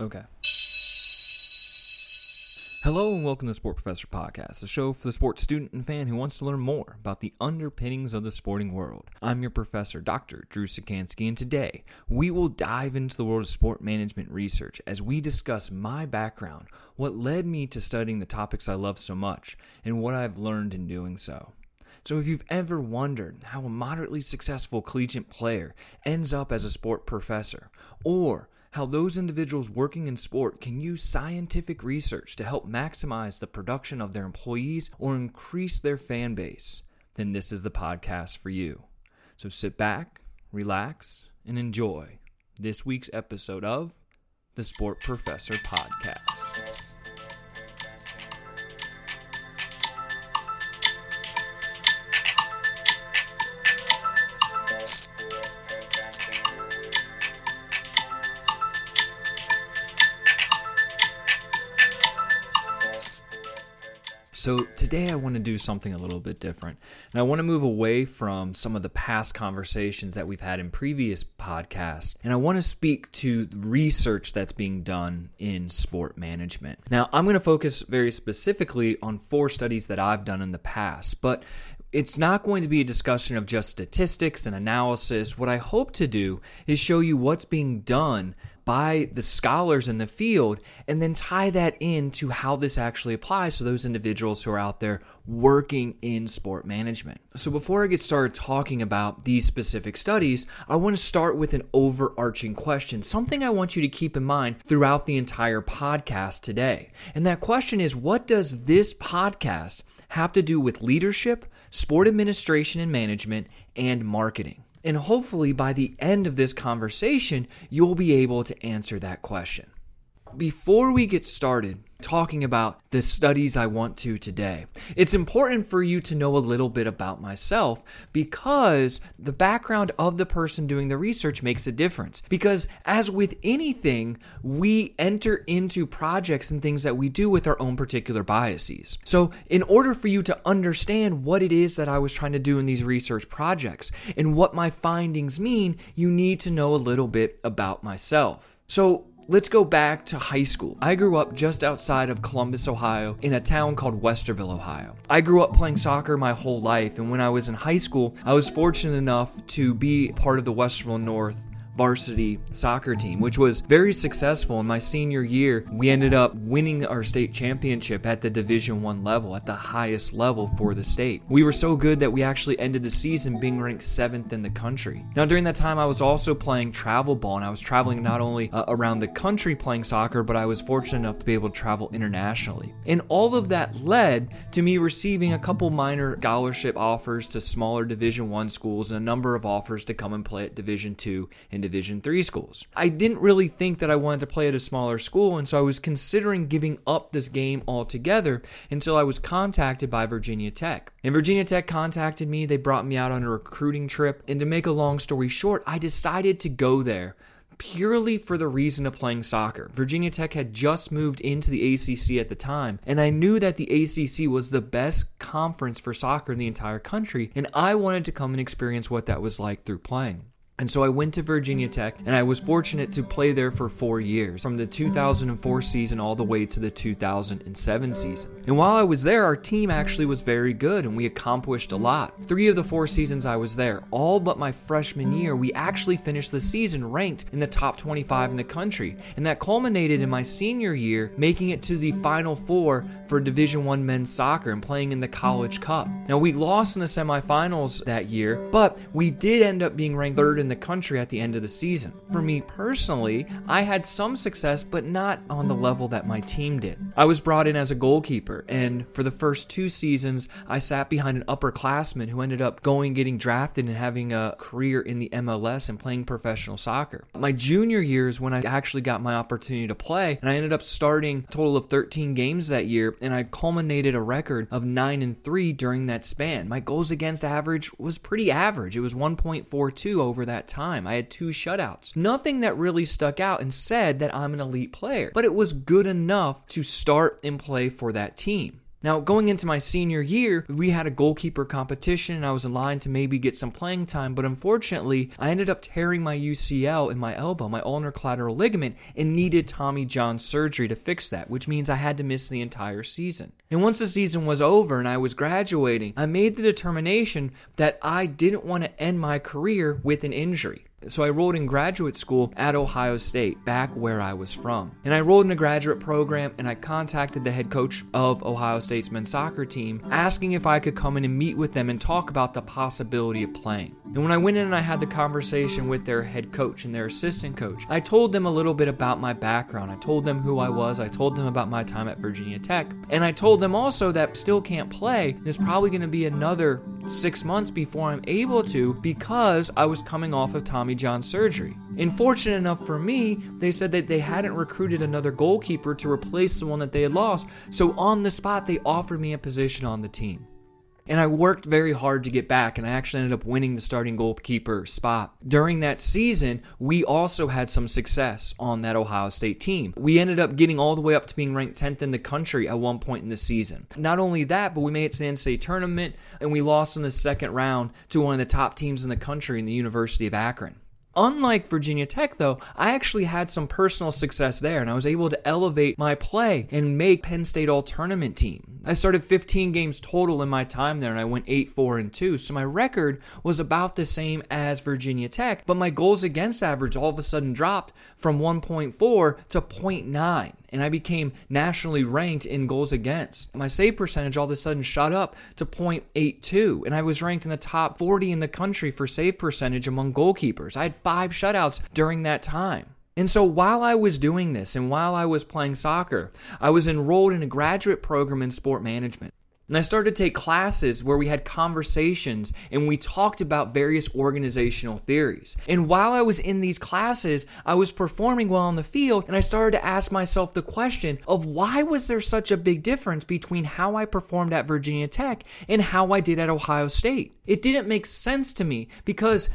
Okay. Hello and welcome to the Sport Professor Podcast, a show for the sports student and fan who wants to learn more about the underpinnings of the sporting world. I'm your professor, Dr. Drew Czekanski, and today we will dive into the world of sport management research as we discuss my background, what led me to studying the topics I love so much, and what I've learned in doing so. So, if you've ever wondered how a moderately successful collegiate player ends up as a sport professor, or how those individuals working in sport can use scientific research to help maximize the production of their employees or increase their fan base, then this is the podcast for you. So sit back, relax, and enjoy this week's episode of the Sport Professor Podcast. So, today I want to do something a little bit different. And I want to move away from some of the past conversations that we've had in previous podcasts. And I want to speak to research that's being done in sport management. Now, I'm going to focus very specifically on four studies that I've done in the past. But it's not going to be a discussion of just statistics and analysis. What I hope to do is show you what's being done by the scholars in the field and then tie that into how this actually applies to those individuals who are out there working in sport management. So, before I get started talking about these specific studies, I want to start with an overarching question, something I want you to keep in mind throughout the entire podcast today. And that question is what does this podcast have to do with leadership, sport administration and management, and marketing? And hopefully, by the end of this conversation, you'll be able to answer that question. Before we get started, talking about the studies I want to today. It's important for you to know a little bit about myself because the background of the person doing the research makes a difference. Because as with anything, we enter into projects and things that we do with our own particular biases. So, in order for you to understand what it is that I was trying to do in these research projects and what my findings mean, you need to know a little bit about myself. So, Let's go back to high school. I grew up just outside of Columbus, Ohio, in a town called Westerville, Ohio. I grew up playing soccer my whole life, and when I was in high school, I was fortunate enough to be part of the Westerville North varsity soccer team, which was very successful. In my senior year, we ended up winning our state championship at the Division One level, at the highest level for the state. We were so good that we actually ended the season being ranked seventh in the country. Now, during that time, I was also playing travel ball, and I was traveling not only uh, around the country playing soccer, but I was fortunate enough to be able to travel internationally. And all of that led to me receiving a couple minor scholarship offers to smaller Division One schools and a number of offers to come and play at Division Two and Division 3 schools. I didn't really think that I wanted to play at a smaller school, and so I was considering giving up this game altogether until I was contacted by Virginia Tech. And Virginia Tech contacted me, they brought me out on a recruiting trip, and to make a long story short, I decided to go there purely for the reason of playing soccer. Virginia Tech had just moved into the ACC at the time, and I knew that the ACC was the best conference for soccer in the entire country, and I wanted to come and experience what that was like through playing. And so I went to Virginia Tech and I was fortunate to play there for four years, from the 2004 season all the way to the 2007 season. And while I was there, our team actually was very good and we accomplished a lot. Three of the four seasons I was there, all but my freshman year, we actually finished the season ranked in the top 25 in the country. And that culminated in my senior year, making it to the final four for Division One men's soccer and playing in the College Cup. Now we lost in the semifinals that year, but we did end up being ranked third in the country at the end of the season. For me personally, I had some success, but not on the level that my team did. I was brought in as a goalkeeper, and for the first two seasons, I sat behind an upperclassman who ended up going, getting drafted, and having a career in the MLS and playing professional soccer. My junior year is when I actually got my opportunity to play, and I ended up starting a total of 13 games that year, and I culminated a record of 9 and 3 during that span. My goals against average was pretty average. It was 1.42 over that that time. I had two shutouts. Nothing that really stuck out and said that I'm an elite player, but it was good enough to start and play for that team. Now, going into my senior year, we had a goalkeeper competition and I was in line to maybe get some playing time, but unfortunately, I ended up tearing my UCL in my elbow, my ulnar collateral ligament, and needed Tommy John surgery to fix that, which means I had to miss the entire season. And once the season was over and I was graduating, I made the determination that I didn't want to end my career with an injury. So I enrolled in graduate school at Ohio State, back where I was from. And I enrolled in a graduate program and I contacted the head coach of Ohio State's men's soccer team, asking if I could come in and meet with them and talk about the possibility of playing. And when I went in and I had the conversation with their head coach and their assistant coach, I told them a little bit about my background. I told them who I was, I told them about my time at Virginia Tech, and I told them also that still can't play. There's probably going to be another six months before I'm able to because I was coming off of Tommy John surgery. And fortunate enough for me, they said that they hadn't recruited another goalkeeper to replace the one that they had lost. So on the spot, they offered me a position on the team. And I worked very hard to get back, and I actually ended up winning the starting goalkeeper spot. During that season, we also had some success on that Ohio State team. We ended up getting all the way up to being ranked 10th in the country at one point in the season. Not only that, but we made it to the NCAA tournament, and we lost in the second round to one of the top teams in the country in the University of Akron. Unlike Virginia Tech, though, I actually had some personal success there and I was able to elevate my play and make Penn State All Tournament team. I started 15 games total in my time there and I went 8 4 and 2. So my record was about the same as Virginia Tech, but my goals against average all of a sudden dropped from 1.4 to 0.9 and I became nationally ranked in goals against. My save percentage all of a sudden shot up to 0.82, and I was ranked in the top 40 in the country for save percentage among goalkeepers. I had five shutouts during that time. And so while I was doing this and while I was playing soccer, I was enrolled in a graduate program in sport management. And I started to take classes where we had conversations and we talked about various organizational theories. And while I was in these classes, I was performing well on the field and I started to ask myself the question of why was there such a big difference between how I performed at Virginia Tech and how I did at Ohio State? It didn't make sense to me because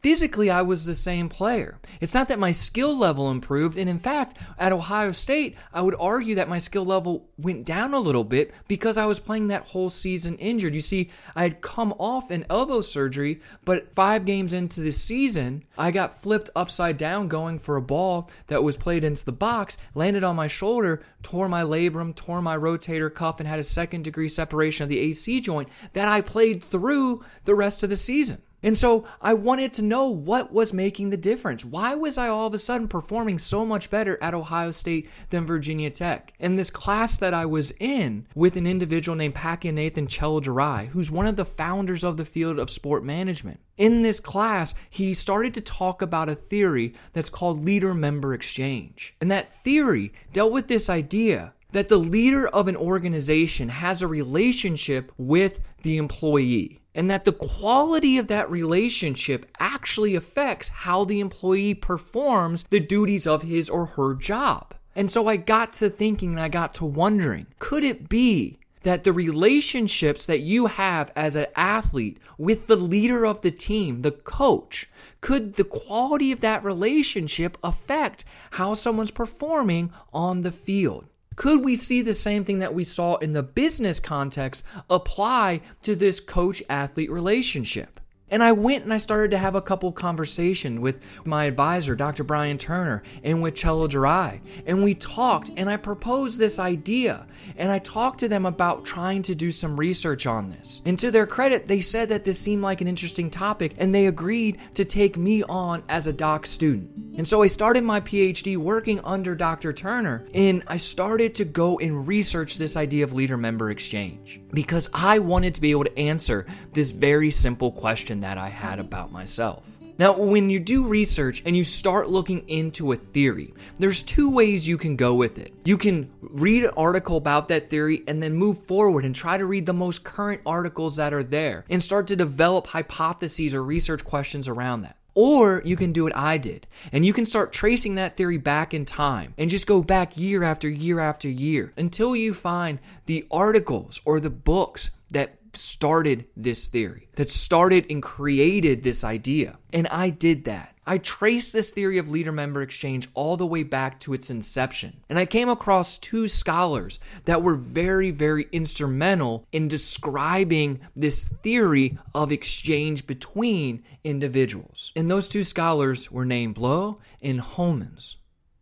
physically I was the same player. It's not that my skill level improved. And in fact, at Ohio State, I would argue that my skill level went down a little bit because I was playing that whole season injured. You see, I had come off an elbow surgery, but five games into the season, I got flipped upside down going for a ball that was played into the box, landed on my shoulder, tore my labrum, tore my rotator cuff, and had a second degree separation of the AC joint that I played through the rest of the season. And so I wanted to know what was making the difference. Why was I all of a sudden performing so much better at Ohio State than Virginia Tech? In this class that I was in with an individual named Packianathan Chelladurai, who's one of the founders of the field of sport management. In this class, he started to talk about a theory that's called leader member exchange. And that theory dealt with this idea that the leader of an organization has a relationship with the employee and that the quality of that relationship actually affects how the employee performs the duties of his or her job. And so I got to thinking and I got to wondering could it be that the relationships that you have as an athlete with the leader of the team, the coach, could the quality of that relationship affect how someone's performing on the field? Could we see the same thing that we saw in the business context apply to this coach athlete relationship? And I went and I started to have a couple conversations with my advisor, Dr. Brian Turner, and with Chella Chelladurai. And we talked and I proposed this idea. And I talked to them about trying to do some research on this. And to their credit, they said that this seemed like an interesting topic and they agreed to take me on as a doc student. And so I started my PhD working under Dr. Turner and I started to go and research this idea of leader member exchange because I wanted to be able to answer this very simple question that I had about myself. Now, when you do research and you start looking into a theory, there's two ways you can go with it. You can read an article about that theory and then move forward and try to read the most current articles that are there and start to develop hypotheses or research questions around that. Or you can do what I did, and you can start tracing that theory back in time and just go back year after year after year until you find the articles or the books that started this theory, that started and created this idea. And I did that. I traced this theory of leader member exchange all the way back to its inception. And I came across two scholars that were very, very instrumental in describing this theory of exchange between individuals. And those two scholars were named Blau and Homans.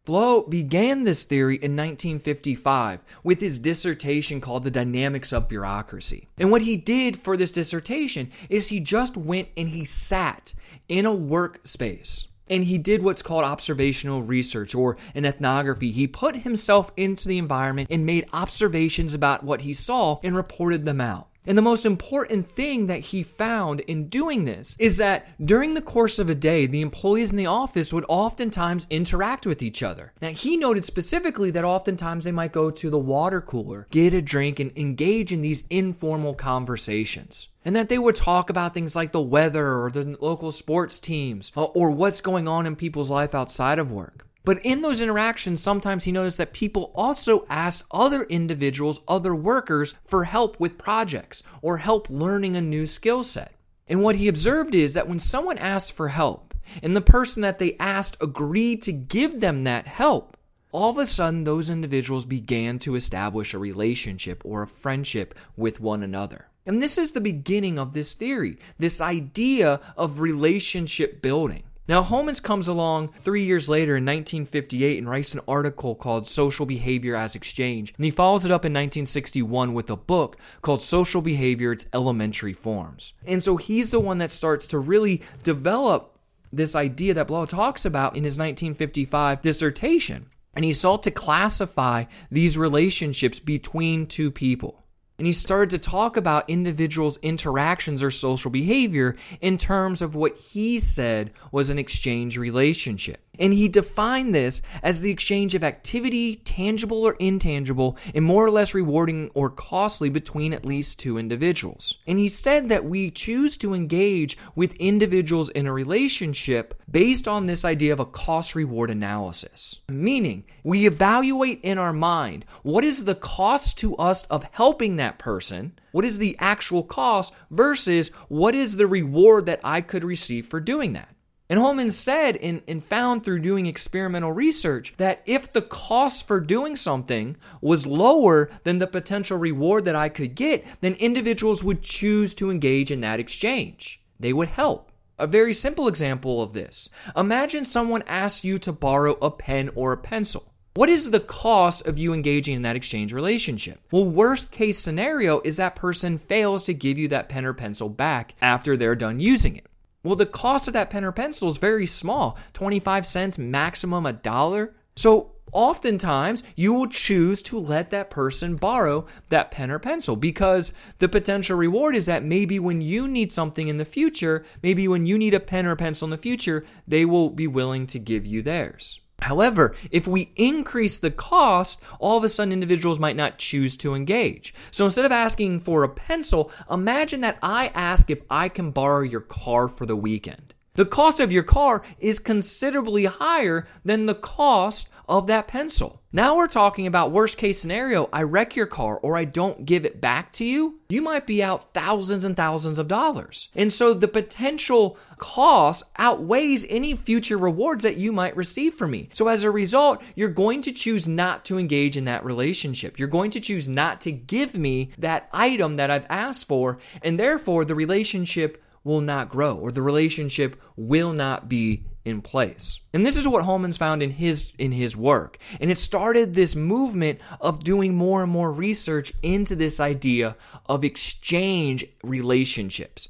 Blau began this theory in 1955 with his dissertation called The Dynamics of Bureaucracy. And what he did for this dissertation is he just went and he sat in a workspace and he did what's called observational research or an ethnography. He put himself into the environment and made observations about what he saw and reported them out. And the most important thing that he found in doing this is that during the course of a day, the employees in the office would oftentimes interact with each other. Now, he noted specifically that oftentimes they might go to the water cooler, get a drink, and engage in these informal conversations and that they would talk about things like the weather or the local sports teams uh, or what's going on in people's life outside of work. But in those interactions, sometimes he noticed that people also asked other individuals, other workers, for help with projects or help learning a new skill set. And what he observed is that when someone asked for help and the person that they asked agreed to give them that help, all of a sudden those individuals began to establish a relationship or a friendship with one another. And this is the beginning of this theory, this idea of relationship building. Now, Homans comes along three years later in 1958 and writes an article called Social Behavior as Exchange. And he follows it up in 1961 with a book called Social Behavior Its Elementary Forms. And so he's the one that starts to really develop this idea that Blau talks about in his 1955 dissertation. And he sought to classify these relationships between two people. And he started to talk about individuals' interactions or social behavior in terms of what he said was an exchange relationship. And he defined this as the exchange of activity, tangible or intangible, and more or less rewarding or costly between at least two individuals. And he said that we choose to engage with individuals in a relationship based on this idea of a cost reward analysis. Meaning, we evaluate in our mind what is the cost to us of helping that person, what is the actual cost, versus what is the reward that I could receive for doing that. And Homans said and, and found through doing experimental research that if the cost for doing something was lower than the potential reward that I could get, then individuals would choose to engage in that exchange. They would help. A very simple example of this imagine someone asks you to borrow a pen or a pencil. What is the cost of you engaging in that exchange relationship? Well, worst case scenario is that person fails to give you that pen or pencil back after they're done using it. Well, the cost of that pen or pencil is very small 25 cents, maximum a dollar. So, oftentimes you will choose to let that person borrow that pen or pencil because the potential reward is that maybe when you need something in the future, maybe when you need a pen or pencil in the future, they will be willing to give you theirs. However, if we increase the cost, all of a sudden individuals might not choose to engage. So instead of asking for a pencil, imagine that I ask if I can borrow your car for the weekend. The cost of your car is considerably higher than the cost of that pencil. Now we're talking about worst case scenario. I wreck your car or I don't give it back to you. You might be out thousands and thousands of dollars. And so the potential cost outweighs any future rewards that you might receive from me. So as a result, you're going to choose not to engage in that relationship. You're going to choose not to give me that item that I've asked for. And therefore the relationship will not grow or the relationship will not be in place. And this is what Homans found in his in his work. And it started this movement of doing more and more research into this idea of exchange relationships.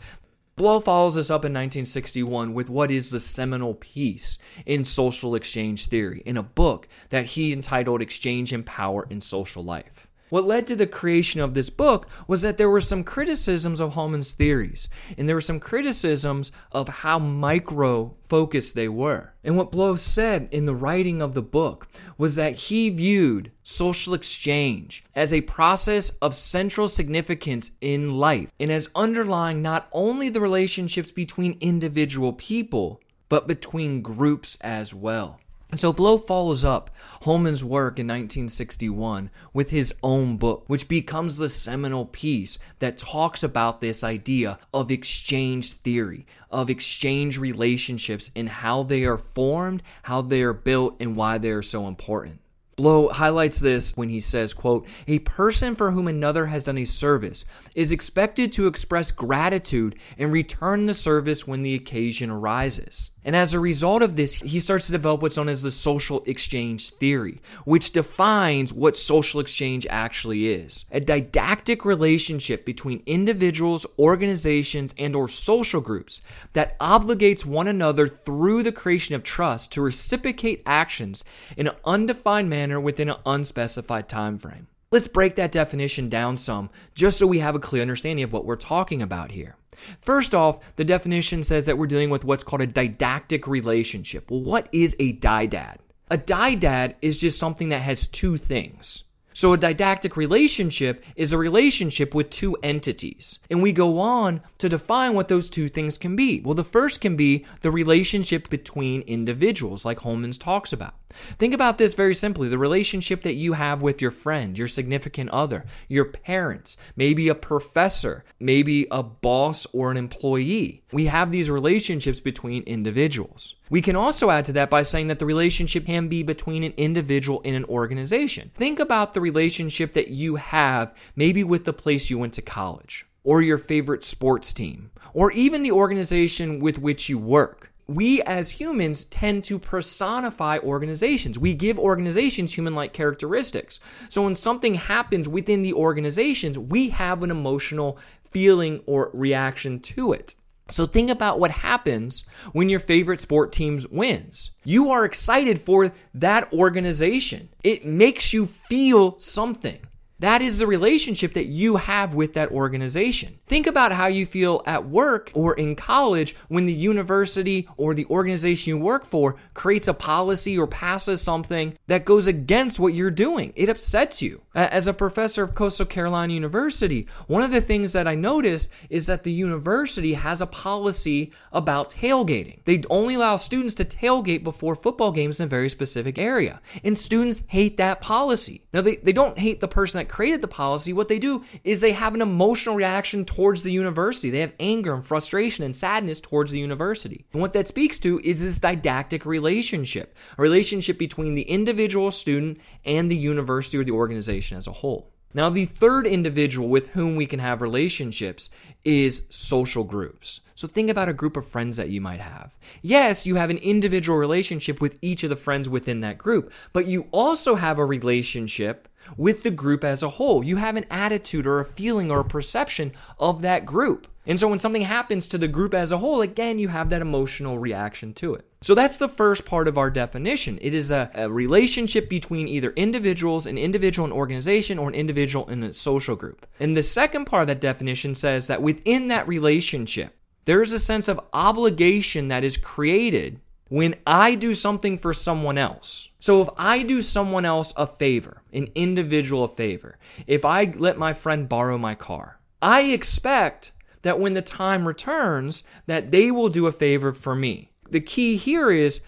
Blau follows this up in 1961 with what is the seminal piece in social exchange theory in a book that he entitled Exchange and Power in Social Life. What led to the creation of this book was that there were some criticisms of Homans' theories, and there were some criticisms of how micro focused they were. And what Blau said in the writing of the book was that he viewed social exchange as a process of central significance in life and as underlying not only the relationships between individual people, but between groups as well. And so Blau follows up Homans' work in 1961 with his own book, which becomes the seminal piece that talks about this idea of exchange theory, of exchange relationships and how they are formed, how they are built, and why they are so important. Blau highlights this when he says, quote, a person for whom another has done a service is expected to express gratitude and return the service when the occasion arises. And as a result of this, he starts to develop what's known as the social exchange theory, which defines what social exchange actually is. A dyadic relationship between individuals, organizations, and or social groups that obligates one another through the creation of trust to reciprocate actions in an undefined manner within an unspecified time frame. Let's break that definition down some just so we have a clear understanding of what we're talking about here. First off, the definition says that we're dealing with what's called a dyadic relationship. Well, what is a dyad? A dyad is just something that has two things. So a dyadic relationship is a relationship with two entities. And we go on to define what those two things can be. Well, the first can be the relationship between individuals, like Homans talks about. Think about this very simply the relationship that you have with your friend, your significant other, your parents, maybe a professor, maybe a boss or an employee. We have these relationships between individuals. We can also add to that by saying that the relationship can be between an individual and an organization. Think about the relationship that you have maybe with the place you went to college, or your favorite sports team, or even the organization with which you work we as humans tend to personify organizations. We give organizations human like characteristics. So when something happens within the organizations, we have an emotional feeling or reaction to it. So think about what happens when your favorite sport team wins. You are excited for that organization. It makes you feel something. That is the relationship that you have with that organization. Think about how you feel at work or in college when the university or the organization you work for creates a policy or passes something that goes against what you're doing. It upsets you. As a professor of Coastal Carolina University, one of the things that I noticed is that the university has a policy about tailgating. They only allow students to tailgate before football games in a very specific area. And students hate that policy. Now, they, they don't hate the person that created the policy, what they do is they have an emotional reaction towards the university. They have anger and frustration and sadness towards the university. And what that speaks to is this dyadic relationship, a relationship between the individual student and the university or the organization as a whole. Now, the third individual with whom we can have relationships is social groups. So think about a group of friends that you might have. Yes, you have an individual relationship with each of the friends within that group, but you also have a relationship with the group as a whole. You have an attitude or a feeling or a perception of that group. And so when something happens to the group as a whole, again, you have that emotional reaction to it. So that's the first part of our definition. It is a, a, relationship between either individuals, an individual and organization, or an individual and a social group. And the second part of that definition says that within that relationship, there is a sense of obligation that is created when I do something for someone else. So if I do someone else a favor, an individual a favor, if I let my friend borrow my car, I expect that when the time returns that they will do a favor for me. The key here is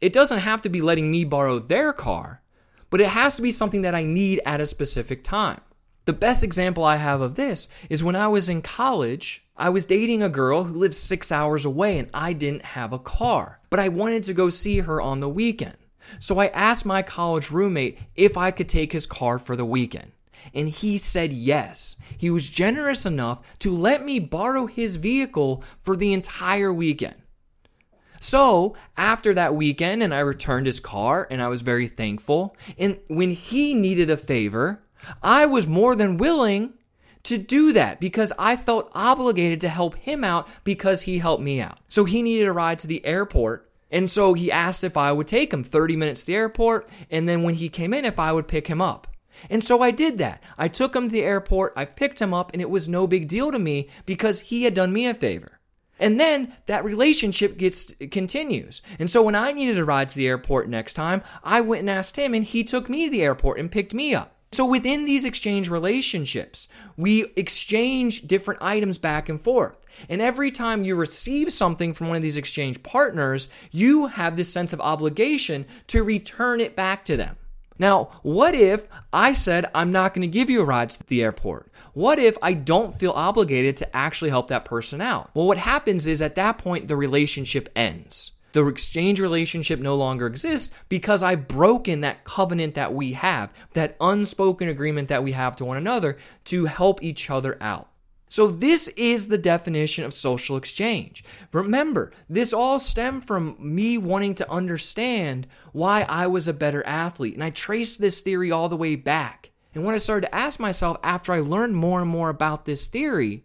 it doesn't have to be letting me borrow their car, but it has to be something that I need at a specific time. The best example I have of this is when I was in college, I was dating a girl who lived six hours away and I didn't have a car, but I wanted to go see her on the weekend. So I asked my college roommate if I could take his car for the weekend. And he said yes. He was generous enough to let me borrow his vehicle for the entire weekend. So after that weekend, and I returned his car, and I was very thankful. And when he needed a favor, I was more than willing to do that because I felt obligated to help him out because he helped me out. So he needed a ride to the airport. And so he asked if I would take him 30 minutes to the airport. And then when he came in, if I would pick him up. And so I did that. I took him to the airport, I picked him up, and it was no big deal to me because he had done me a favor. And then that relationship gets continues. And so when I needed a ride to the airport next time, I went and asked him and he took me to the airport and picked me up. So within these exchange relationships, we exchange different items back and forth. And every time you receive something from one of these exchange partners, you have this sense of obligation to return it back to them. Now, what if I said I'm not going to give you a ride to the airport? What if I don't feel obligated to actually help that person out? Well, what happens is at that point, the relationship ends. The exchange relationship no longer exists because I've broken that covenant that we have, that unspoken agreement that we have to one another to help each other out. So, this is the definition of social exchange. Remember, this all stemmed from me wanting to understand why I was a better athlete. And I traced this theory all the way back. And what I started to ask myself after I learned more and more about this theory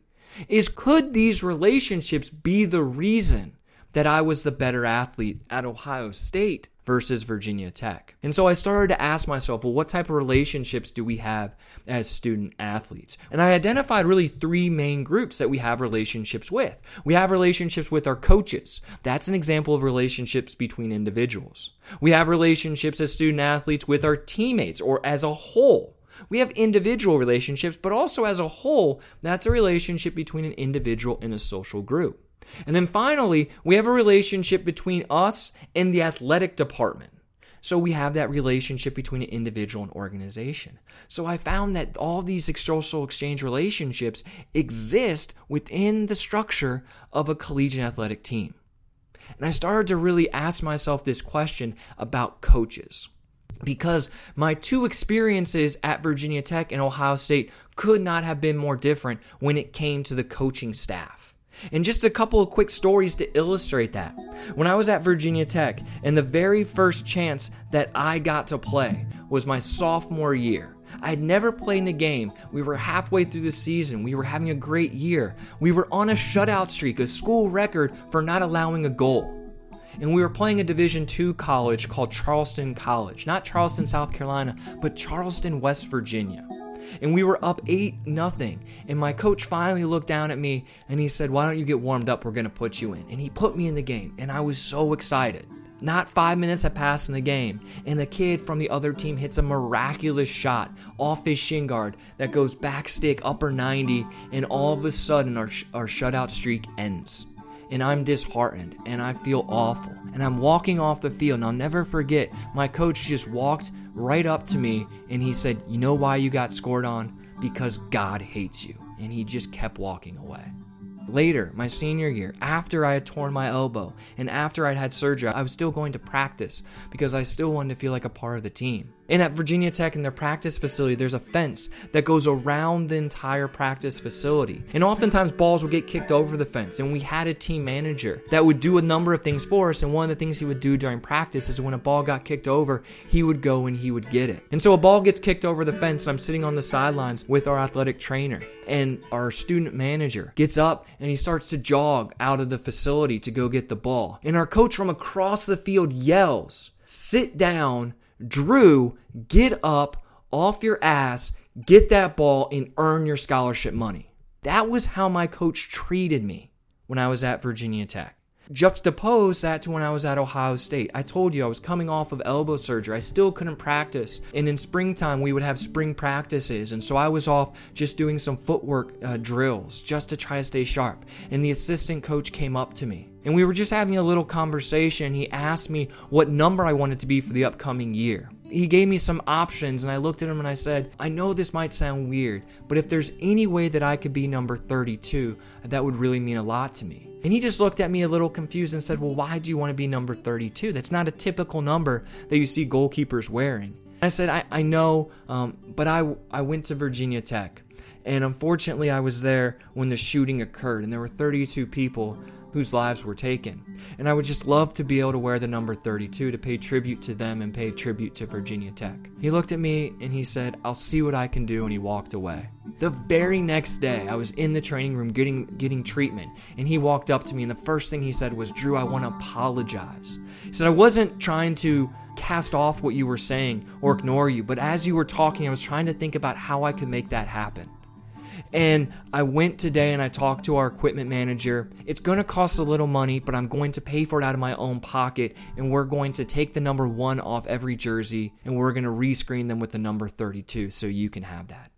is could these relationships be the reason that I was the better athlete at Ohio State versus Virginia Tech. And so I started to ask myself, well, what type of relationships do we have as student athletes? And I identified really three main groups that we have relationships with. We have relationships with our coaches. That's an example of relationships between individuals. We have relationships as student athletes with our teammates or as a whole. We have individual relationships, but also as a whole, that's a relationship between an individual and a social group. And then finally, we have a relationship between us and the athletic department. So we have that relationship between an individual and organization. So I found that all these social exchange relationships exist within the structure of a collegiate athletic team. And I started to really ask myself this question about coaches. Because my two experiences at Virginia Tech and Ohio State could not have been more different when it came to the coaching staff. And just a couple of quick stories to illustrate that. When I was at Virginia Tech, and the very first chance that I got to play was my sophomore year. I had never played in a game. We were halfway through the season. We were having a great year. We were on a shutout streak, a school record for not allowing a goal. And we were playing a Division II college called Charleston College. Not Charleston, South Carolina, but Charleston, West Virginia and we were up 8 nothing. And my coach finally looked down at me and he said, "Why don't you get warmed up? We're going to put you in." And he put me in the game, and I was so excited. Not five minutes had passed in the game, and a kid from the other team hits a miraculous shot off his shin guard that goes back stick upper 90, and all of a sudden our, our shutout streak ends. And I'm disheartened and I feel awful. And I'm walking off the field, and I'll never forget my coach just walked right up to me and he said, You know why you got scored on? Because God hates you. And he just kept walking away. Later, my senior year, after I had torn my elbow and after I'd had surgery, I was still going to practice because I still wanted to feel like a part of the team. And at Virginia Tech, in their practice facility, there's a fence that goes around the entire practice facility. And oftentimes, balls would get kicked over the fence. And we had a team manager that would do a number of things for us. And one of the things he would do during practice is when a ball got kicked over, he would go and he would get it. And so a ball gets kicked over the fence. And I'm sitting on the sidelines with our athletic trainer. And our student manager gets up and he starts to jog out of the facility to go get the ball. And our coach from across the field yells, Sit down Drew, get up off your ass, get that ball, and earn your scholarship money. That was how my coach treated me when I was at Virginia Tech. Juxtapose that to when I was at Ohio State. I told you I was coming off of elbow surgery. I still couldn't practice. And in springtime, we would have spring practices. And so I was off just doing some footwork uh, drills just to try to stay sharp. And the assistant coach came up to me and we were just having a little conversation. He asked me what number I wanted to be for the upcoming year. He gave me some options, and I looked at him and I said, I know this might sound weird, but if there's any way that I could be number 32, that would really mean a lot to me. And he just looked at me a little confused and said, Well, why do you want to be number 32? That's not a typical number that you see goalkeepers wearing. I said, I, I know, um, but I, I went to Virginia Tech. And unfortunately, I was there when the shooting occurred, and there were 32 people whose lives were taken. And I would just love to be able to wear the number 32 to pay tribute to them and pay tribute to Virginia Tech. He looked at me and he said, I'll see what I can do, and he walked away. The very next day, I was in the training room getting, getting treatment, and he walked up to me, and the first thing he said was, Drew, I want to apologize. He said, I wasn't trying to cast off what you were saying or ignore you, but as you were talking, I was trying to think about how I could make that happen. And I went today and I talked to our equipment manager. It's going to cost a little money, but I'm going to pay for it out of my own pocket. And we're going to take the number one off every jersey and we're going to rescreen them with the number 32 so you can have that.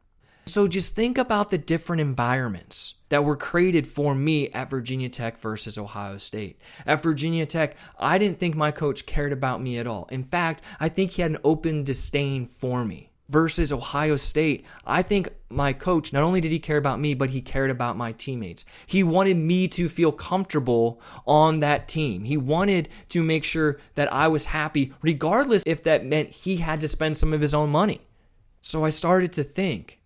So just think about the different environments that were created for me at Virginia Tech versus Ohio State. At Virginia Tech, I didn't think my coach cared about me at all. In fact, I think he had an open disdain for me versus Ohio State, I think my coach, not only did he care about me, but he cared about my teammates. He wanted me to feel comfortable on that team. He wanted to make sure that I was happy, regardless if that meant he had to spend some of his own money. So I started to think,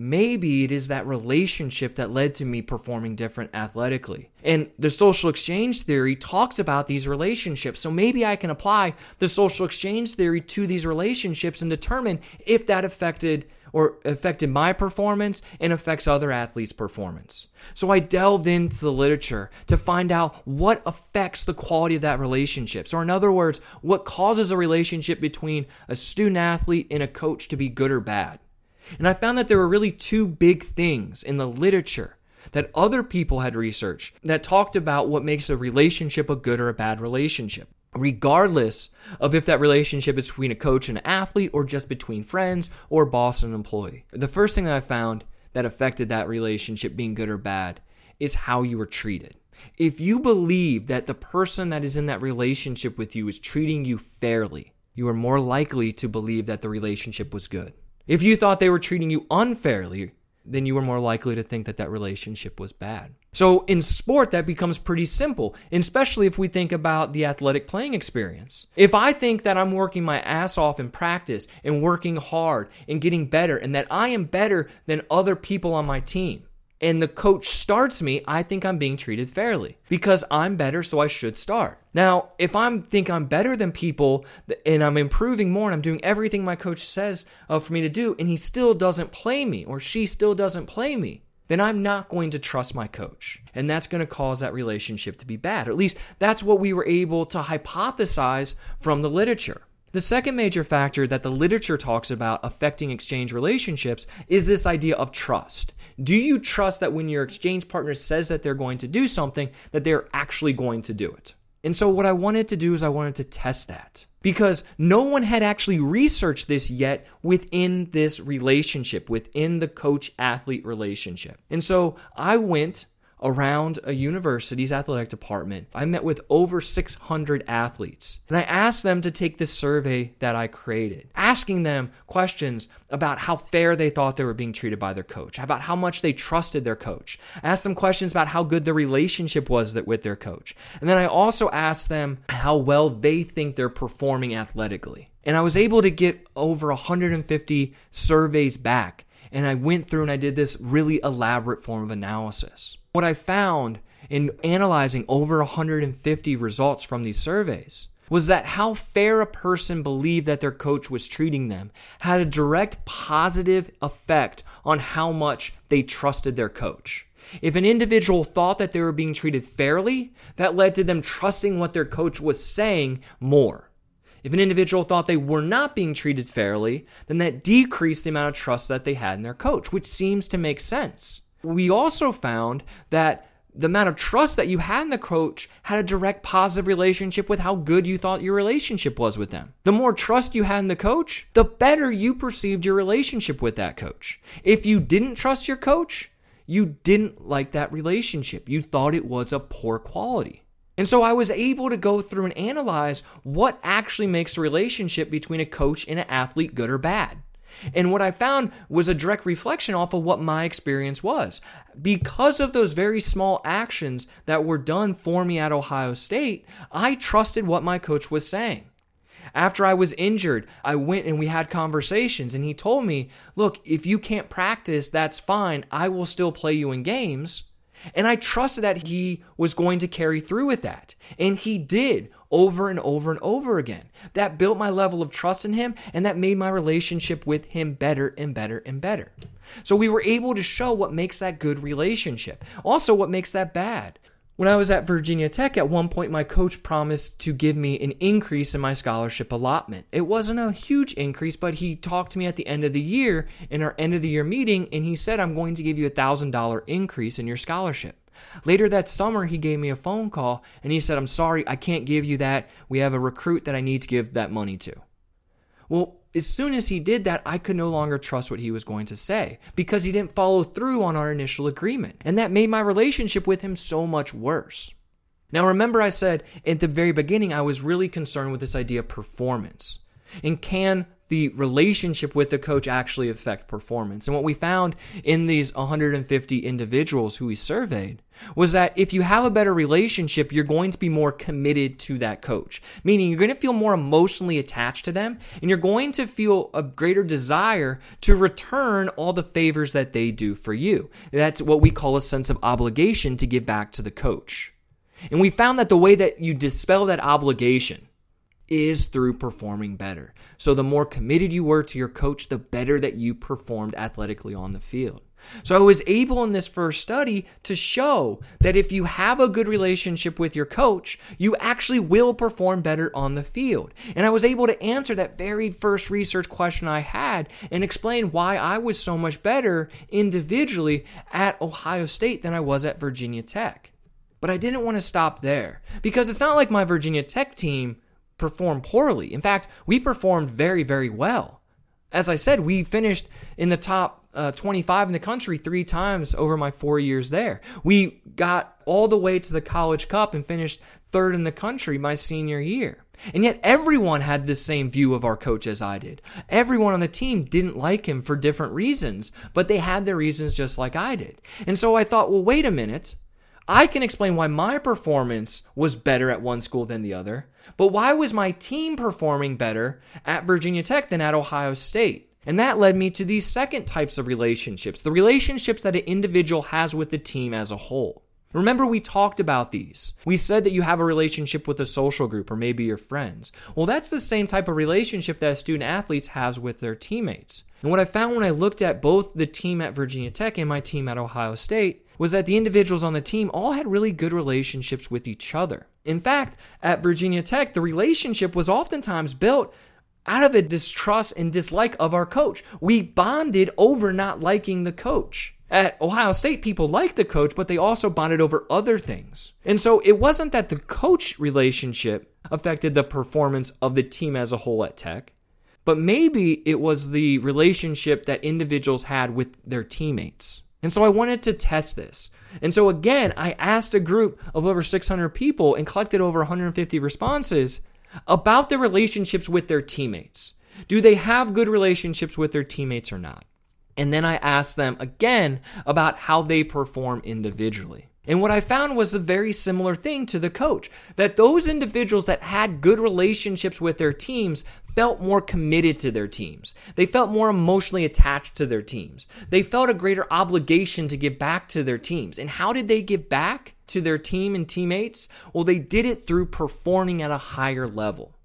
Maybe it is that relationship that led to me performing different athletically. And the social exchange theory talks about these relationships. So maybe I can apply the social exchange theory to these relationships and determine if that affected or affected my performance and affects other athletes' performance. So I delved into the literature to find out what affects the quality of that relationship. So in other words, what causes a relationship between a student athlete and a coach to be good or bad. And I found that there were really two big things in the literature that other people had researched that talked about what makes a relationship a good or a bad relationship, regardless of if that relationship is between a coach and an athlete or just between friends or boss and employee. The first thing that I found that affected that relationship being good or bad is how you were treated. If you believe that the person that is in that relationship with you is treating you fairly, you are more likely to believe that the relationship was good. If you thought they were treating you unfairly, then you were more likely to think that that relationship was bad. So in sport, that becomes pretty simple, especially if we think about the athletic playing experience. If I think that I'm working my ass off in practice and working hard and getting better and that I am better than other people on my team, and the coach starts me, I think I'm being treated fairly because I'm better, so I should start. Now, if I think I'm better than people and I'm improving more and I'm doing everything my coach says uh, for me to do, and he still doesn't play me or she still doesn't play me, then I'm not going to trust my coach. And that's going to cause that relationship to be bad. Or at least that's what we were able to hypothesize from the literature. The second major factor that the literature talks about affecting exchange relationships is this idea of trust. Do you trust that when your exchange partner says that they're going to do something, that they're actually going to do it? And so, what I wanted to do is I wanted to test that because no one had actually researched this yet within this relationship, within the coach athlete relationship. And so, I went around a university's athletic department. I met with over 600 athletes and I asked them to take this survey that I created, asking them questions about how fair they thought they were being treated by their coach, about how much they trusted their coach. I asked them questions about how good the relationship was that with their coach. And then I also asked them how well they think they're performing athletically. And I was able to get over 150 surveys back and I went through and I did this really elaborate form of analysis. What I found in analyzing over 150 results from these surveys was that how fair a person believed that their coach was treating them had a direct positive effect on how much they trusted their coach. If an individual thought that they were being treated fairly, that led to them trusting what their coach was saying more. If an individual thought they were not being treated fairly, then that decreased the amount of trust that they had in their coach, which seems to make sense. We also found that the amount of trust that you had in the coach had a direct positive relationship with how good you thought your relationship was with them. The more trust you had in the coach, the better you perceived your relationship with that coach. If you didn't trust your coach, you didn't like that relationship. You thought it was a poor quality. And so I was able to go through and analyze what actually makes a relationship between a coach and an athlete good or bad. And what I found was a direct reflection off of what my experience was. Because of those very small actions that were done for me at Ohio State, I trusted what my coach was saying. After I was injured, I went and we had conversations, and he told me, Look, if you can't practice, that's fine. I will still play you in games. And I trusted that he was going to carry through with that. And he did over and over and over again. That built my level of trust in him and that made my relationship with him better and better and better. So we were able to show what makes that good relationship, also what makes that bad. When I was at Virginia Tech, at one point, my coach promised to give me an increase in my scholarship allotment. It wasn't a huge increase, but he talked to me at the end of the year in our end of the year meeting, and he said, I'm going to give you a $1,000 increase in your scholarship. Later that summer, he gave me a phone call and he said, I'm sorry, I can't give you that. We have a recruit that I need to give that money to. Well, as soon as he did that, I could no longer trust what he was going to say because he didn't follow through on our initial agreement. And that made my relationship with him so much worse. Now, remember, I said at the very beginning, I was really concerned with this idea of performance. And can the relationship with the coach actually affect performance? And what we found in these 150 individuals who we surveyed was that if you have a better relationship, you're going to be more committed to that coach, meaning you're going to feel more emotionally attached to them and you're going to feel a greater desire to return all the favors that they do for you. That's what we call a sense of obligation to give back to the coach. And we found that the way that you dispel that obligation is through performing better. So the more committed you were to your coach, the better that you performed athletically on the field. So I was able in this first study to show that if you have a good relationship with your coach, you actually will perform better on the field. And I was able to answer that very first research question I had and explain why I was so much better individually at Ohio State than I was at Virginia Tech. But I didn't want to stop there because it's not like my Virginia Tech team performed poorly. In fact, we performed very, very well. As I said, we finished in the top uh, 25 in the country three times over my four years there. We got all the way to the College Cup and finished third in the country my senior year. And yet everyone had the same view of our coach as I did. Everyone on the team didn't like him for different reasons, but they had their reasons just like I did. And so I thought, well, wait a minute. I can explain why my performance was better at one school than the other, but why was my team performing better at Virginia Tech than at Ohio State? And that led me to these second types of relationships the relationships that an individual has with the team as a whole. Remember, we talked about these. We said that you have a relationship with a social group or maybe your friends. Well, that's the same type of relationship that student athletes has with their teammates. And what I found when I looked at both the team at Virginia Tech and my team at Ohio State was that the individuals on the team all had really good relationships with each other. In fact, at Virginia Tech, the relationship was oftentimes built out of a distrust and dislike of our coach. We bonded over not liking the coach. At Ohio State, people liked the coach, but they also bonded over other things. And so it wasn't that the coach relationship affected the performance of the team as a whole at Tech, but maybe it was the relationship that individuals had with their teammates. And so I wanted to test this. And so again, I asked a group of over 600 people and collected over 150 responses about the relationships with their teammates. Do they have good relationships with their teammates or not? And then I asked them again about how they perform individually. And what I found was a very similar thing to the coach that those individuals that had good relationships with their teams felt more committed to their teams. They felt more emotionally attached to their teams. They felt a greater obligation to give back to their teams. And how did they give back to their team and teammates? Well, they did it through performing at a higher level.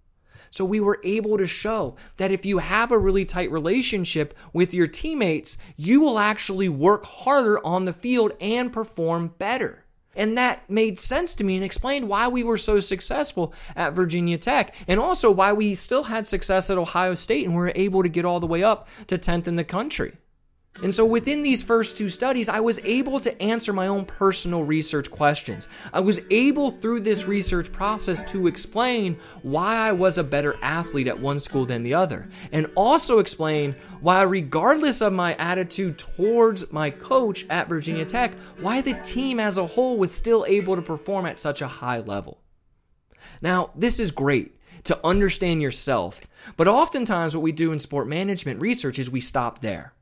So we were able to show that if you have a really tight relationship with your teammates, you will actually work harder on the field and perform better. And that made sense to me and explained why we were so successful at Virginia Tech and also why we still had success at Ohio State and we were able to get all the way up to 10th in the country. And so within these first two studies, I was able to answer my own personal research questions. I was able through this research process to explain why I was a better athlete at one school than the other, and also explain why, regardless of my attitude towards my coach at Virginia Tech, why the team as a whole was still able to perform at such a high level. Now, this is great to understand yourself, but oftentimes what we do in sport management research is we stop there.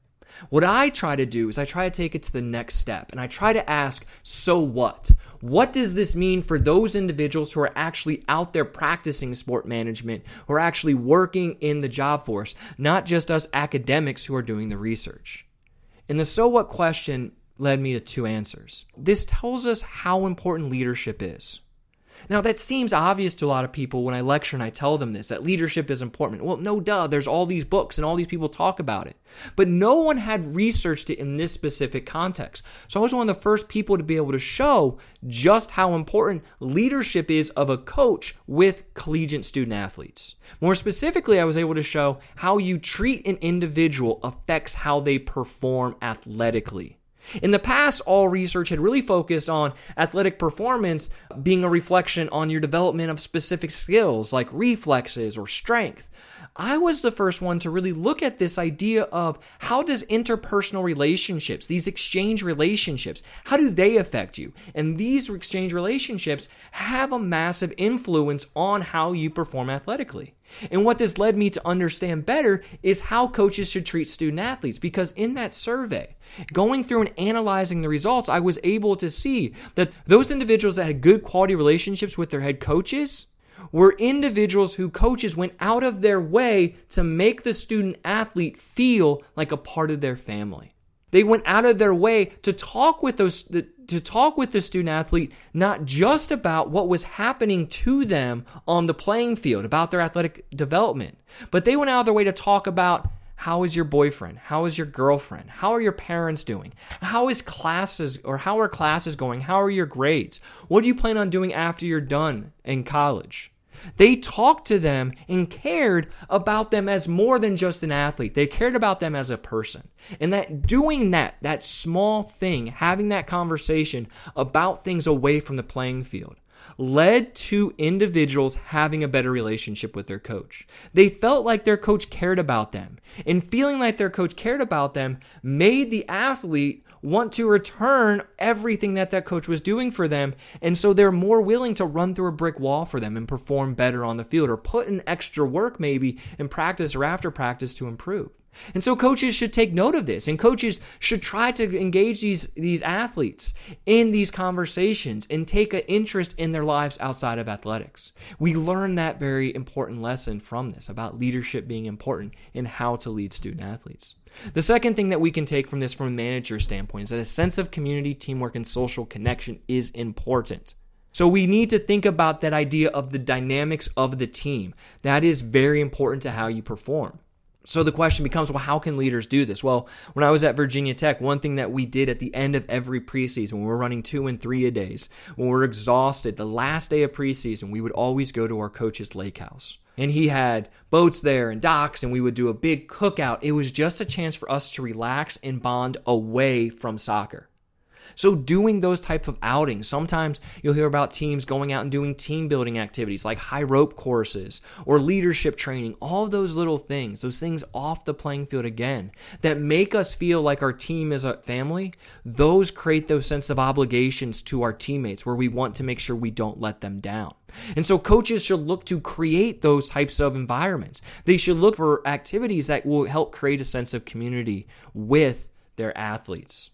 What I try to do is I try to take it to the next step and I try to ask, so what? What does this mean for those individuals who are actually out there practicing sport management, who are actually working in the job force, not just us academics who are doing the research? And the so what question led me to two answers. This tells us how important leadership is. Now, that seems obvious to a lot of people when I lecture and I tell them this that leadership is important. Well, no, duh, there's all these books and all these people talk about it. But no one had researched it in this specific context. So I was one of the first people to be able to show just how important leadership is of a coach with collegiate student athletes. More specifically, I was able to show how you treat an individual affects how they perform athletically. In the past, all research had really focused on athletic performance being a reflection on your development of specific skills like reflexes or strength. I was the first one to really look at this idea of how does interpersonal relationships, these exchange relationships, how do they affect you? And these exchange relationships have a massive influence on how you perform athletically. And what this led me to understand better is how coaches should treat student athletes. Because in that survey, going through and analyzing the results, I was able to see that those individuals that had good quality relationships with their head coaches were individuals who coaches went out of their way to make the student athlete feel like a part of their family. They went out of their way to talk with those to talk with the student athlete not just about what was happening to them on the playing field, about their athletic development, but they went out of their way to talk about how is your boyfriend? How is your girlfriend? How are your parents doing? How is classes or how are classes going? How are your grades? What do you plan on doing after you're done in college? They talked to them and cared about them as more than just an athlete. They cared about them as a person. And that doing that, that small thing, having that conversation about things away from the playing field, led to individuals having a better relationship with their coach. They felt like their coach cared about them. And feeling like their coach cared about them made the athlete want to return everything that that coach was doing for them. And so they're more willing to run through a brick wall for them and perform better on the field or put in extra work maybe in practice or after practice to improve. And so coaches should take note of this and coaches should try to engage these these athletes in these conversations and take an interest in their lives outside of athletics. We learn that very important lesson from this about leadership being important in how to lead student athletes. The second thing that we can take from this from a manager standpoint is that a sense of community, teamwork, and social connection is important. So we need to think about that idea of the dynamics of the team. That is very important to how you perform. So the question becomes, well, how can leaders do this? Well, when I was at Virginia Tech, one thing that we did at the end of every preseason, when we were running two and three a days, when we're exhausted, the last day of preseason, we would always go to our coach's lake house and he had boats there and docks and we would do a big cookout. It was just a chance for us to relax and bond away from soccer. So doing those type of outings, sometimes you'll hear about teams going out and doing team building activities like high rope courses or leadership training, all those little things, those things off the playing field again that make us feel like our team is a family, those create those sense of obligations to our teammates where we want to make sure we don't let them down. And so coaches should look to create those types of environments. They should look for activities that will help create a sense of community with their athletes.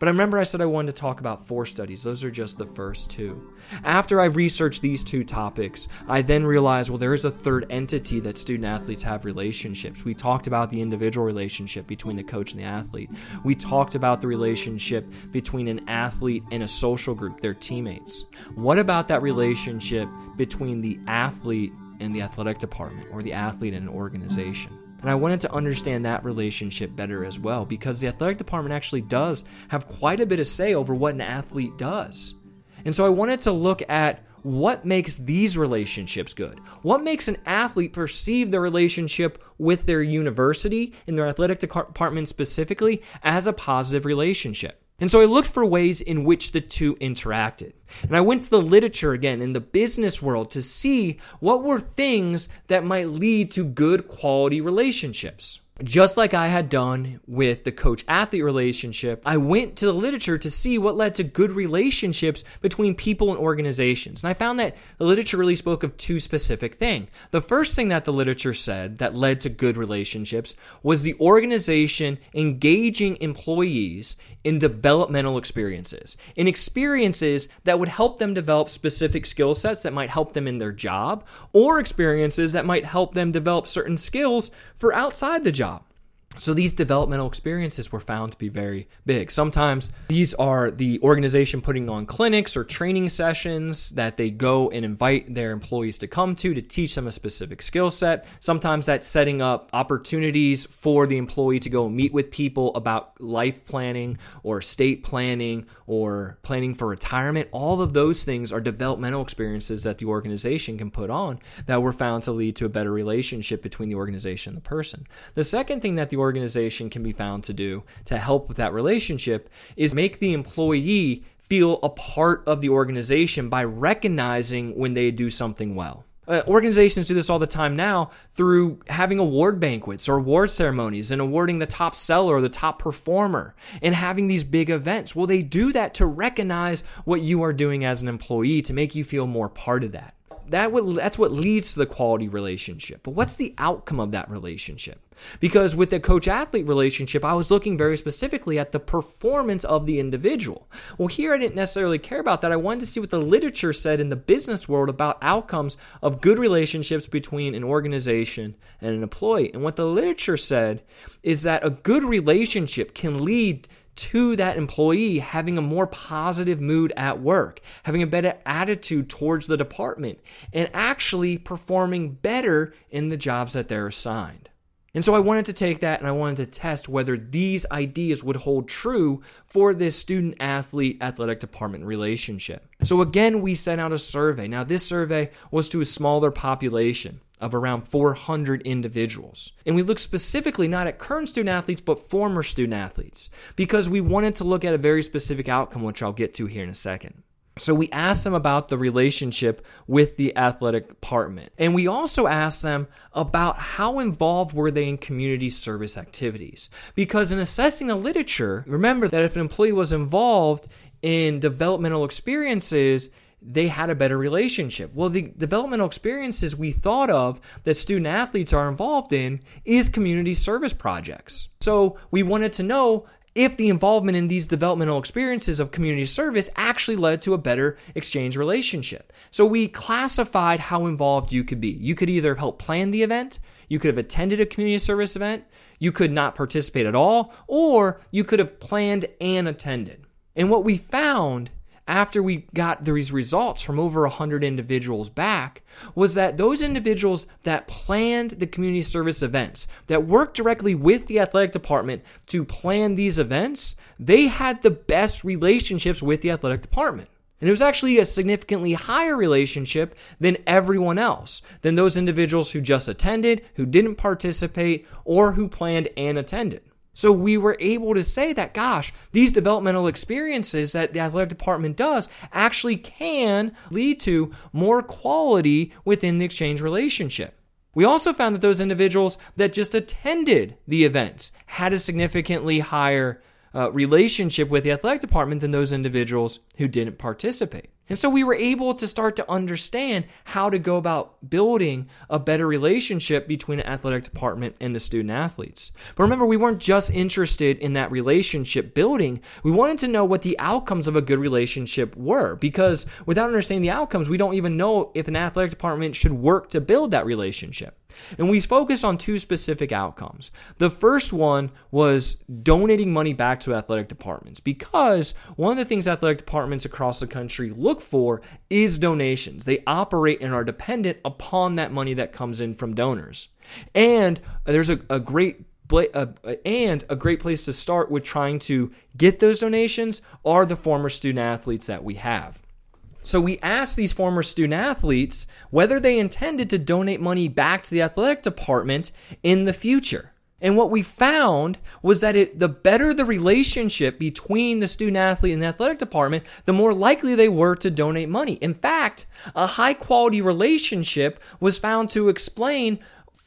But I remember I said I wanted to talk about four studies. Those are just the first two. After I researched these two topics, I then realized well, there is a third entity that student athletes have relationships. We talked about the individual relationship between the coach and the athlete. We talked about the relationship between an athlete and a social group, their teammates. What about that relationship between the athlete and the athletic department or the athlete and an organization? And I wanted to understand that relationship better as well because the athletic department actually does have quite a bit of say over what an athlete does. And so I wanted to look at what makes these relationships good? What makes an athlete perceive the relationship with their university and their athletic department specifically as a positive relationship? And so I looked for ways in which the two interacted. And I went to the literature again in the business world to see what were things that might lead to good quality relationships. Just like I had done with the coach athlete relationship, I went to the literature to see what led to good relationships between people and organizations. And I found that the literature really spoke of two specific things. The first thing that the literature said that led to good relationships was the organization engaging employees in developmental experiences, in experiences that would help them develop specific skill sets that might help them in their job, or experiences that might help them develop certain skills for outside the job. So these developmental experiences were found to be very big. Sometimes these are the organization putting on clinics or training sessions that they go and invite their employees to come to to teach them a specific skill set. Sometimes that's setting up opportunities for the employee to go meet with people about life planning or estate planning or planning for retirement. All of those things are developmental experiences that the organization can put on that were found to lead to a better relationship between the organization and the person. The second thing that the organization can be found to do to help with that relationship is make the employee feel a part of the organization by recognizing when they do something well. uh, organizations do this all the time now through having award banquets or award ceremonies and awarding the top seller or the top performer and having these big events. Well, they do that to recognize what you are doing as an employee to make you feel more part of that that would, that's what leads to the quality relationship. But what's the outcome of that relationship? Because with the coach athlete relationship, I was looking very specifically at the performance of the individual. Well, here I didn't necessarily care about that. I wanted to see what the literature said in the business world about outcomes of good relationships between an organization and an employee. And what the literature said is that a good relationship can lead to that employee having a more positive mood at work, having a better attitude towards the department, and actually performing better in the jobs that they're assigned. And so I wanted to take that and I wanted to test whether these ideas would hold true for this student athlete athletic department relationship. So again, we sent out a survey. Now, this survey was to a smaller population of around 400 individuals. And we looked specifically not at current student athletes, but former student athletes, because we wanted to look at a very specific outcome, which I'll get to here in a second. So we asked them about the relationship with the athletic department. And we also asked them about how involved were they in community service activities. Because in assessing the literature, remember that if an employee was involved in developmental experiences, they had a better relationship. Well, the developmental experiences we thought of that student athletes are involved in is community service projects. So we wanted to know if the involvement in these developmental experiences of community service actually led to a better exchange relationship. So we classified how involved you could be. You could either help plan the event, you could have attended a community service event, you could not participate at all, or you could have planned and attended. And what we found after we got these results from over 100 individuals back was that those individuals that planned the community service events, that worked directly with the athletic department to plan these events, they had the best relationships with the athletic department. And it was actually a significantly higher relationship than everyone else, than those individuals who just attended, who didn't participate, or who planned and attended. So we were able to say that, gosh, these developmental experiences that the athletic department does actually can lead to more quality within the exchange relationship. We also found that those individuals that just attended the events had a significantly higher uh, relationship with the athletic department than those individuals who didn't participate. And so we were able to start to understand how to go about building a better relationship between an athletic department and the student athletes. But remember, we weren't just interested in that relationship building. We wanted to know what the outcomes of a good relationship were because without understanding the outcomes, we don't even know if an athletic department should work to build that relationship. And we focused on two specific outcomes. The first one was donating money back to athletic departments because one of the things athletic departments across the country look for is donations. They operate and are dependent upon that money that comes in from donors. And there's a, a great and a great place to start with trying to get those donations are the former student athletes that we have. So we asked these former student athletes whether they intended to donate money back to the athletic department in the future. And what we found was that it, the better the relationship between the student athlete and the athletic department, the more likely they were to donate money. In fact, a high quality relationship was found to explain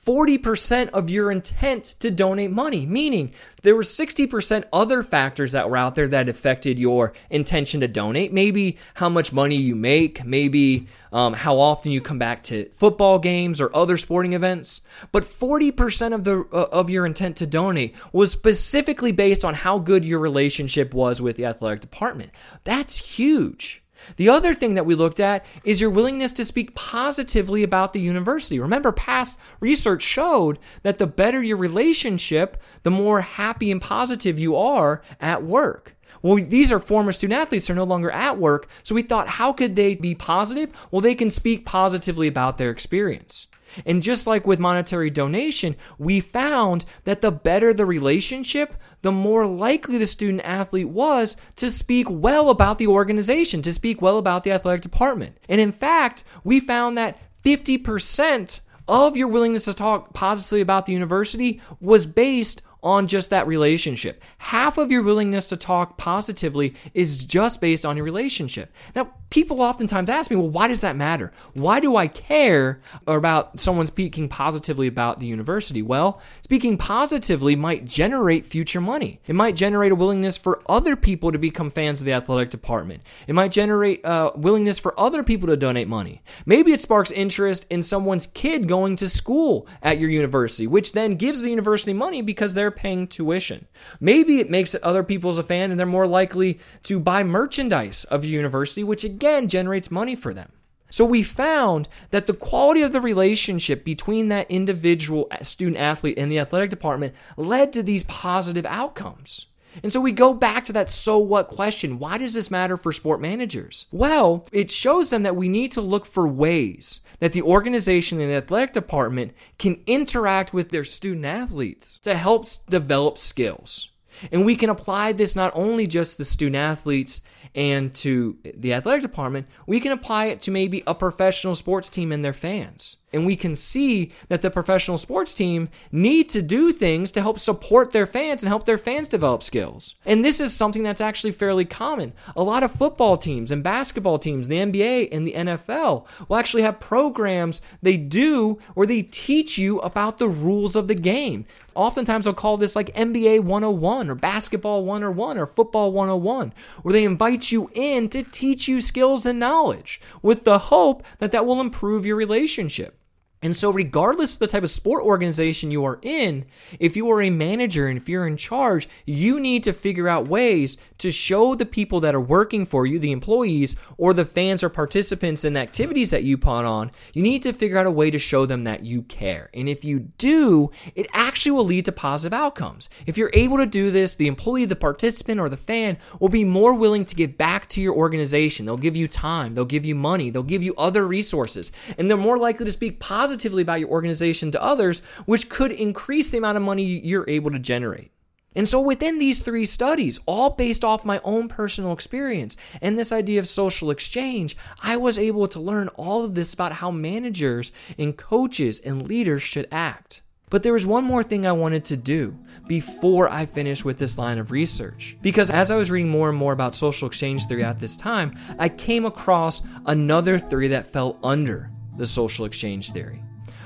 40% of your intent to donate money, meaning there were 60% other factors that were out there that affected your intention to donate. Maybe how much money you make, maybe um, how often you come back to football games or other sporting events. But 40% of the uh, of your intent to donate was specifically based on how good your relationship was with the athletic department. That's huge. The other thing that we looked at is your willingness to speak positively about the university. Remember, past research showed that the better your relationship, the more happy and positive you are at work. Well, these are former student athletes, they're no longer at work. So we thought, how could they be positive? Well, they can speak positively about their experience. And just like with monetary donation, we found that the better the relationship, the more likely the student athlete was to speak well about the organization, to speak well about the athletic department. And in fact, we found that 50% of your willingness to talk positively about the university was based on just that relationship. Half of your willingness to talk positively is just based on your relationship. Now, people oftentimes ask me, well, why does that matter? Why do I care about someone speaking positively about the university? Well, speaking positively might generate future money. It might generate a willingness for other people to become fans of the athletic department. It might generate a willingness for other people to donate money. Maybe it sparks interest in someone's kid going to school at your university, which then gives the university money because they're paying tuition. Maybe it makes other people as a fan and they're more likely to buy merchandise of your university, which again generates money for them. So we found that the quality of the relationship between that individual student athlete and the athletic department led to these positive outcomes. And so we go back to that so what question. Why does this matter for sport managers? Well, it shows them that we need to look for ways that the organization and the athletic department can interact with their student athletes to help develop skills. And we can apply this not only just to student athletes and to the athletic department, we can apply it to maybe a professional sports team and their fans. And we can see that the professional sports team need to do things to help support their fans and help their fans develop skills. And this is something that's actually fairly common. A lot of football teams and basketball teams, the NBA and the NFL, will actually have programs they do where they teach you about the rules of the game. Oftentimes, they'll call this like NBA 101 or basketball 101 or football 101, where they invite you in to teach you skills and knowledge with the hope that that will improve your relationship. And so, regardless of the type of sport organization you are in, if you are a manager and if you're in charge, you need to figure out ways to show the people that are working for you, the employees, or the fans or participants in activities that you put on, you need to figure out a way to show them that you care. And if you do, it actually will lead to positive outcomes. If you're able to do this, the employee, the participant, or the fan will be more willing to give back to your organization. They'll give you time, they'll give you money, they'll give you other resources, and they're more likely to speak positively positively about your organization to others, which could increase the amount of money you're able to generate. And so, within these three studies, all based off my own personal experience and this idea of social exchange, I was able to learn all of this about how managers and coaches and leaders should act. But there was one more thing I wanted to do before I finished with this line of research. Because as I was reading more and more about social exchange theory at this time, I came across another theory that fell under the social exchange theory.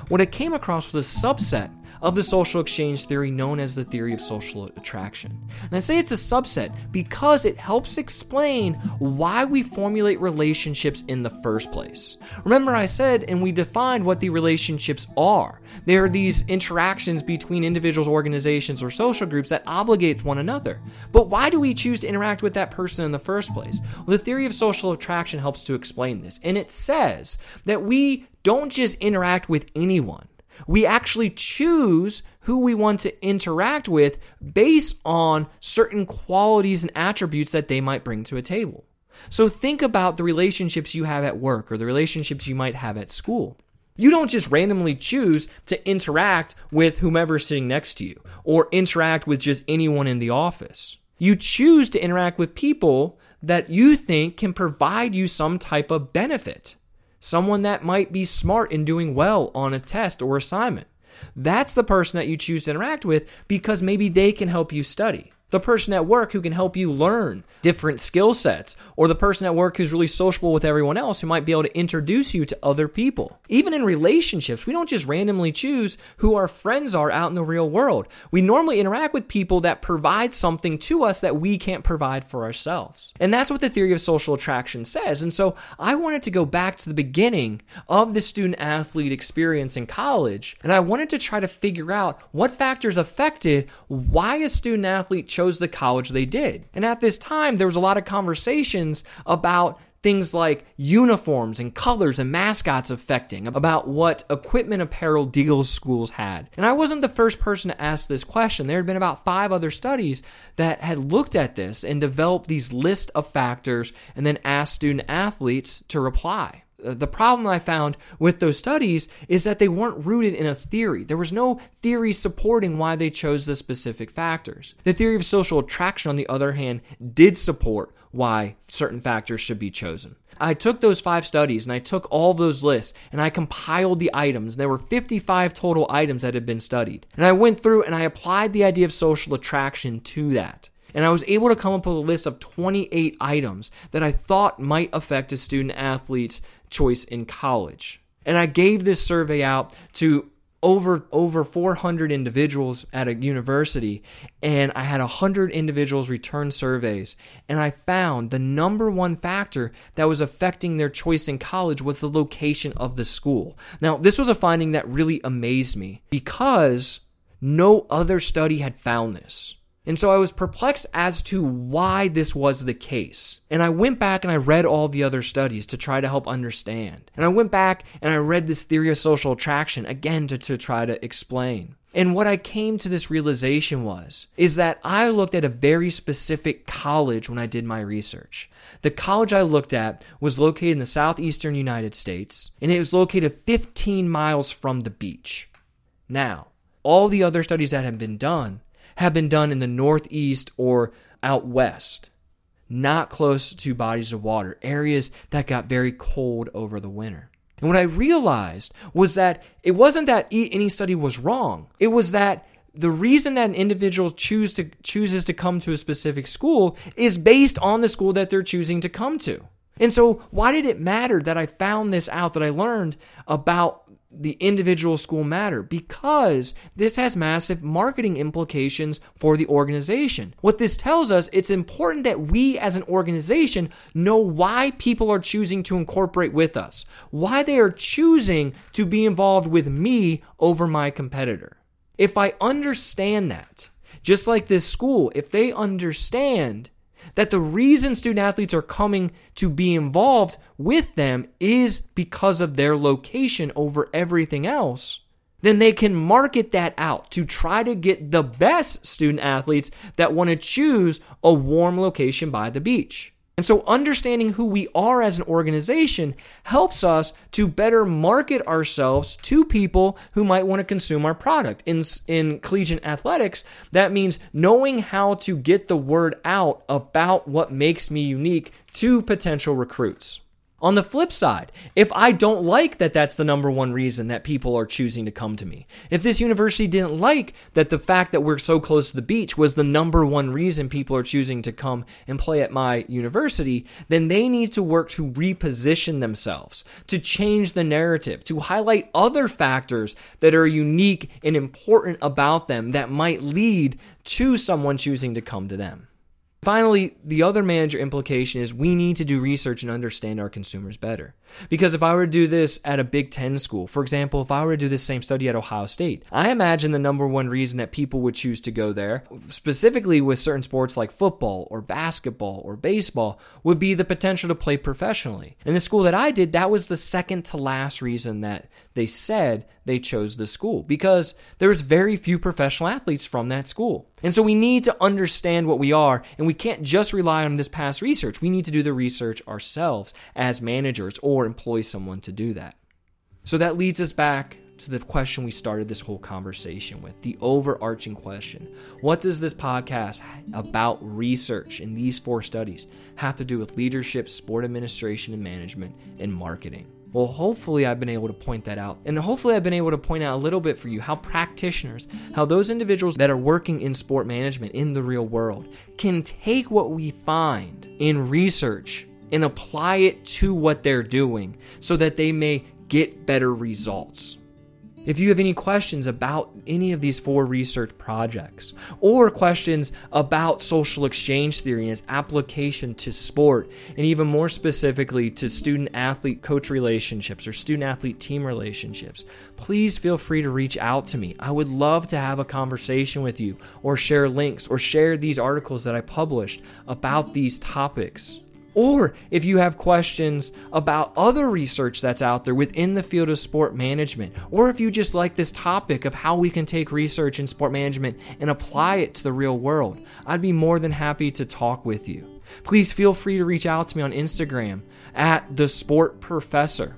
What it came across was a subset of the social exchange theory known as the theory of social attraction. And I say it's a subset because it helps explain why we formulate relationships in the first place. Remember, I said and we defined what the relationships are. They are these interactions between individuals, organizations, or social groups that obligate one another. But why do we choose to interact with that person in the first place? Well, the theory of social attraction helps to explain this. And it says that we don't just interact with anyone. We actually choose who we want to interact with based on certain qualities and attributes that they might bring to a table. So think about the relationships you have at work or the relationships you might have at school. You don't just randomly choose to interact with whomever's sitting next to you or interact with just anyone in the office. You choose to interact with people that you think can provide you some type of benefit someone that might be smart in doing well on a test or assignment. That's the person that you choose to interact with because maybe they can help you study the person at work who can help you learn different skill sets, or the person at work who's really sociable with everyone else who might be able to introduce you to other people. Even in relationships, we don't just randomly choose who our friends are out in the real world. We normally interact with people that provide something to us that we can't provide for ourselves. And that's what the theory of social attraction says. And so I wanted to go back to the beginning of the student athlete experience in college, and I wanted to try to figure out what factors affected why a student athlete chose the college they did. And at this time, there was a lot of conversations about things like uniforms and colors and mascots affecting, about what equipment apparel deals schools had. And I wasn't the first person to ask this question. There had been about five other studies that had looked at this and developed these list of factors and then asked student athletes to reply. Uh, the problem I found with those studies is that they weren't rooted in a theory. There was no theory supporting why they chose the specific factors. The theory of social attraction, on the other hand, did support why certain factors should be chosen. I took those five studies and I took all those lists and I compiled the items. There were 55 total items that had been studied. And I went through and I applied the idea of social attraction to that. And I was able to come up with a list of 28 items that I thought might affect a student athlete's choice in college. And I gave this survey out to over over 400 individuals at a university and I had 100 individuals return surveys and I found the number one factor that was affecting their choice in college was the location of the school. Now, this was a finding that really amazed me because no other study had found this. And so I was perplexed as to why this was the case. And I went back and I read all the other studies to try to help understand. And I went back and I read this theory of social attraction again to, to try to explain. And what I came to this realization was is that I looked at a very specific college when I did my research. The college I looked at was located in the southeastern United States and it was located 15 miles from the beach. Now, all the other studies that have been done have been done in the Northeast or out west, not close to bodies of water, areas that got very cold over the winter. And what I realized was that it wasn't that any study was wrong. It was that the reason that an individual choose to, chooses to come to a specific school is based on the school that they're choosing to come to. And so, why did it matter that I found this out, that I learned about the individual school matter because this has massive marketing implications for the organization. What this tells us, it's important that we as an organization know why people are choosing to incorporate with us, why they are choosing to be involved with me over my competitor. If I understand that, just like this school, if they understand that the reason student athletes are coming to be involved with them is because of their location over everything else, then they can market that out to try to get the best student athletes that want to choose a warm location by the beach. And so, understanding who we are as an organization helps us to better market ourselves to people who might want to consume our product. In, in collegiate athletics, that means knowing how to get the word out about what makes me unique to potential recruits. On the flip side, if I don't like that that's the number one reason that people are choosing to come to me, if this university didn't like that the fact that we're so close to the beach was the number one reason people are choosing to come and play at my university, then they need to work to reposition themselves, to change the narrative, to highlight other factors that are unique and important about them that might lead to someone choosing to come to them. Finally, the other manager implication is we need to do research and understand our consumers better. Because if I were to do this at a Big Ten school, for example, if I were to do this same study at Ohio State, I imagine the number one reason that people would choose to go there, specifically with certain sports like football or basketball or baseball, would be the potential to play professionally. In the school that I did, that was the second to last reason that they said they chose the school because there's very few professional athletes from that school. And so we need to understand what we are, and we can't just rely on this past research. We need to do the research ourselves as managers or employ someone to do that. So that leads us back to the question we started this whole conversation with the overarching question What does this podcast about research in these four studies have to do with leadership, sport administration and management, and marketing? Well, hopefully, I've been able to point that out. And hopefully, I've been able to point out a little bit for you how practitioners, how those individuals that are working in sport management in the real world can take what we find in research and apply it to what they're doing so that they may get better results. If you have any questions about any of these four research projects or questions about social exchange theory and its application to sport, and even more specifically to student athlete coach relationships or student athlete team relationships, please feel free to reach out to me. I would love to have a conversation with you or share links or share these articles that I published about these topics. Or if you have questions about other research that's out there within the field of sport management, or if you just like this topic of how we can take research in sport management and apply it to the real world, I'd be more than happy to talk with you. Please feel free to reach out to me on Instagram at the Sport Professor.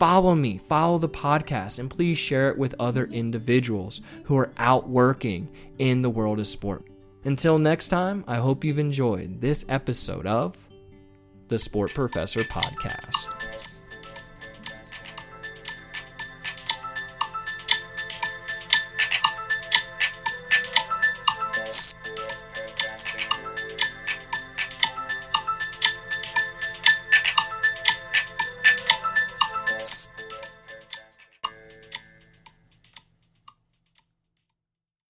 Follow me, follow the podcast, and please share it with other individuals who are out working in the world of sport. Until next time, I hope you've enjoyed this episode of the Sport Professor Podcast.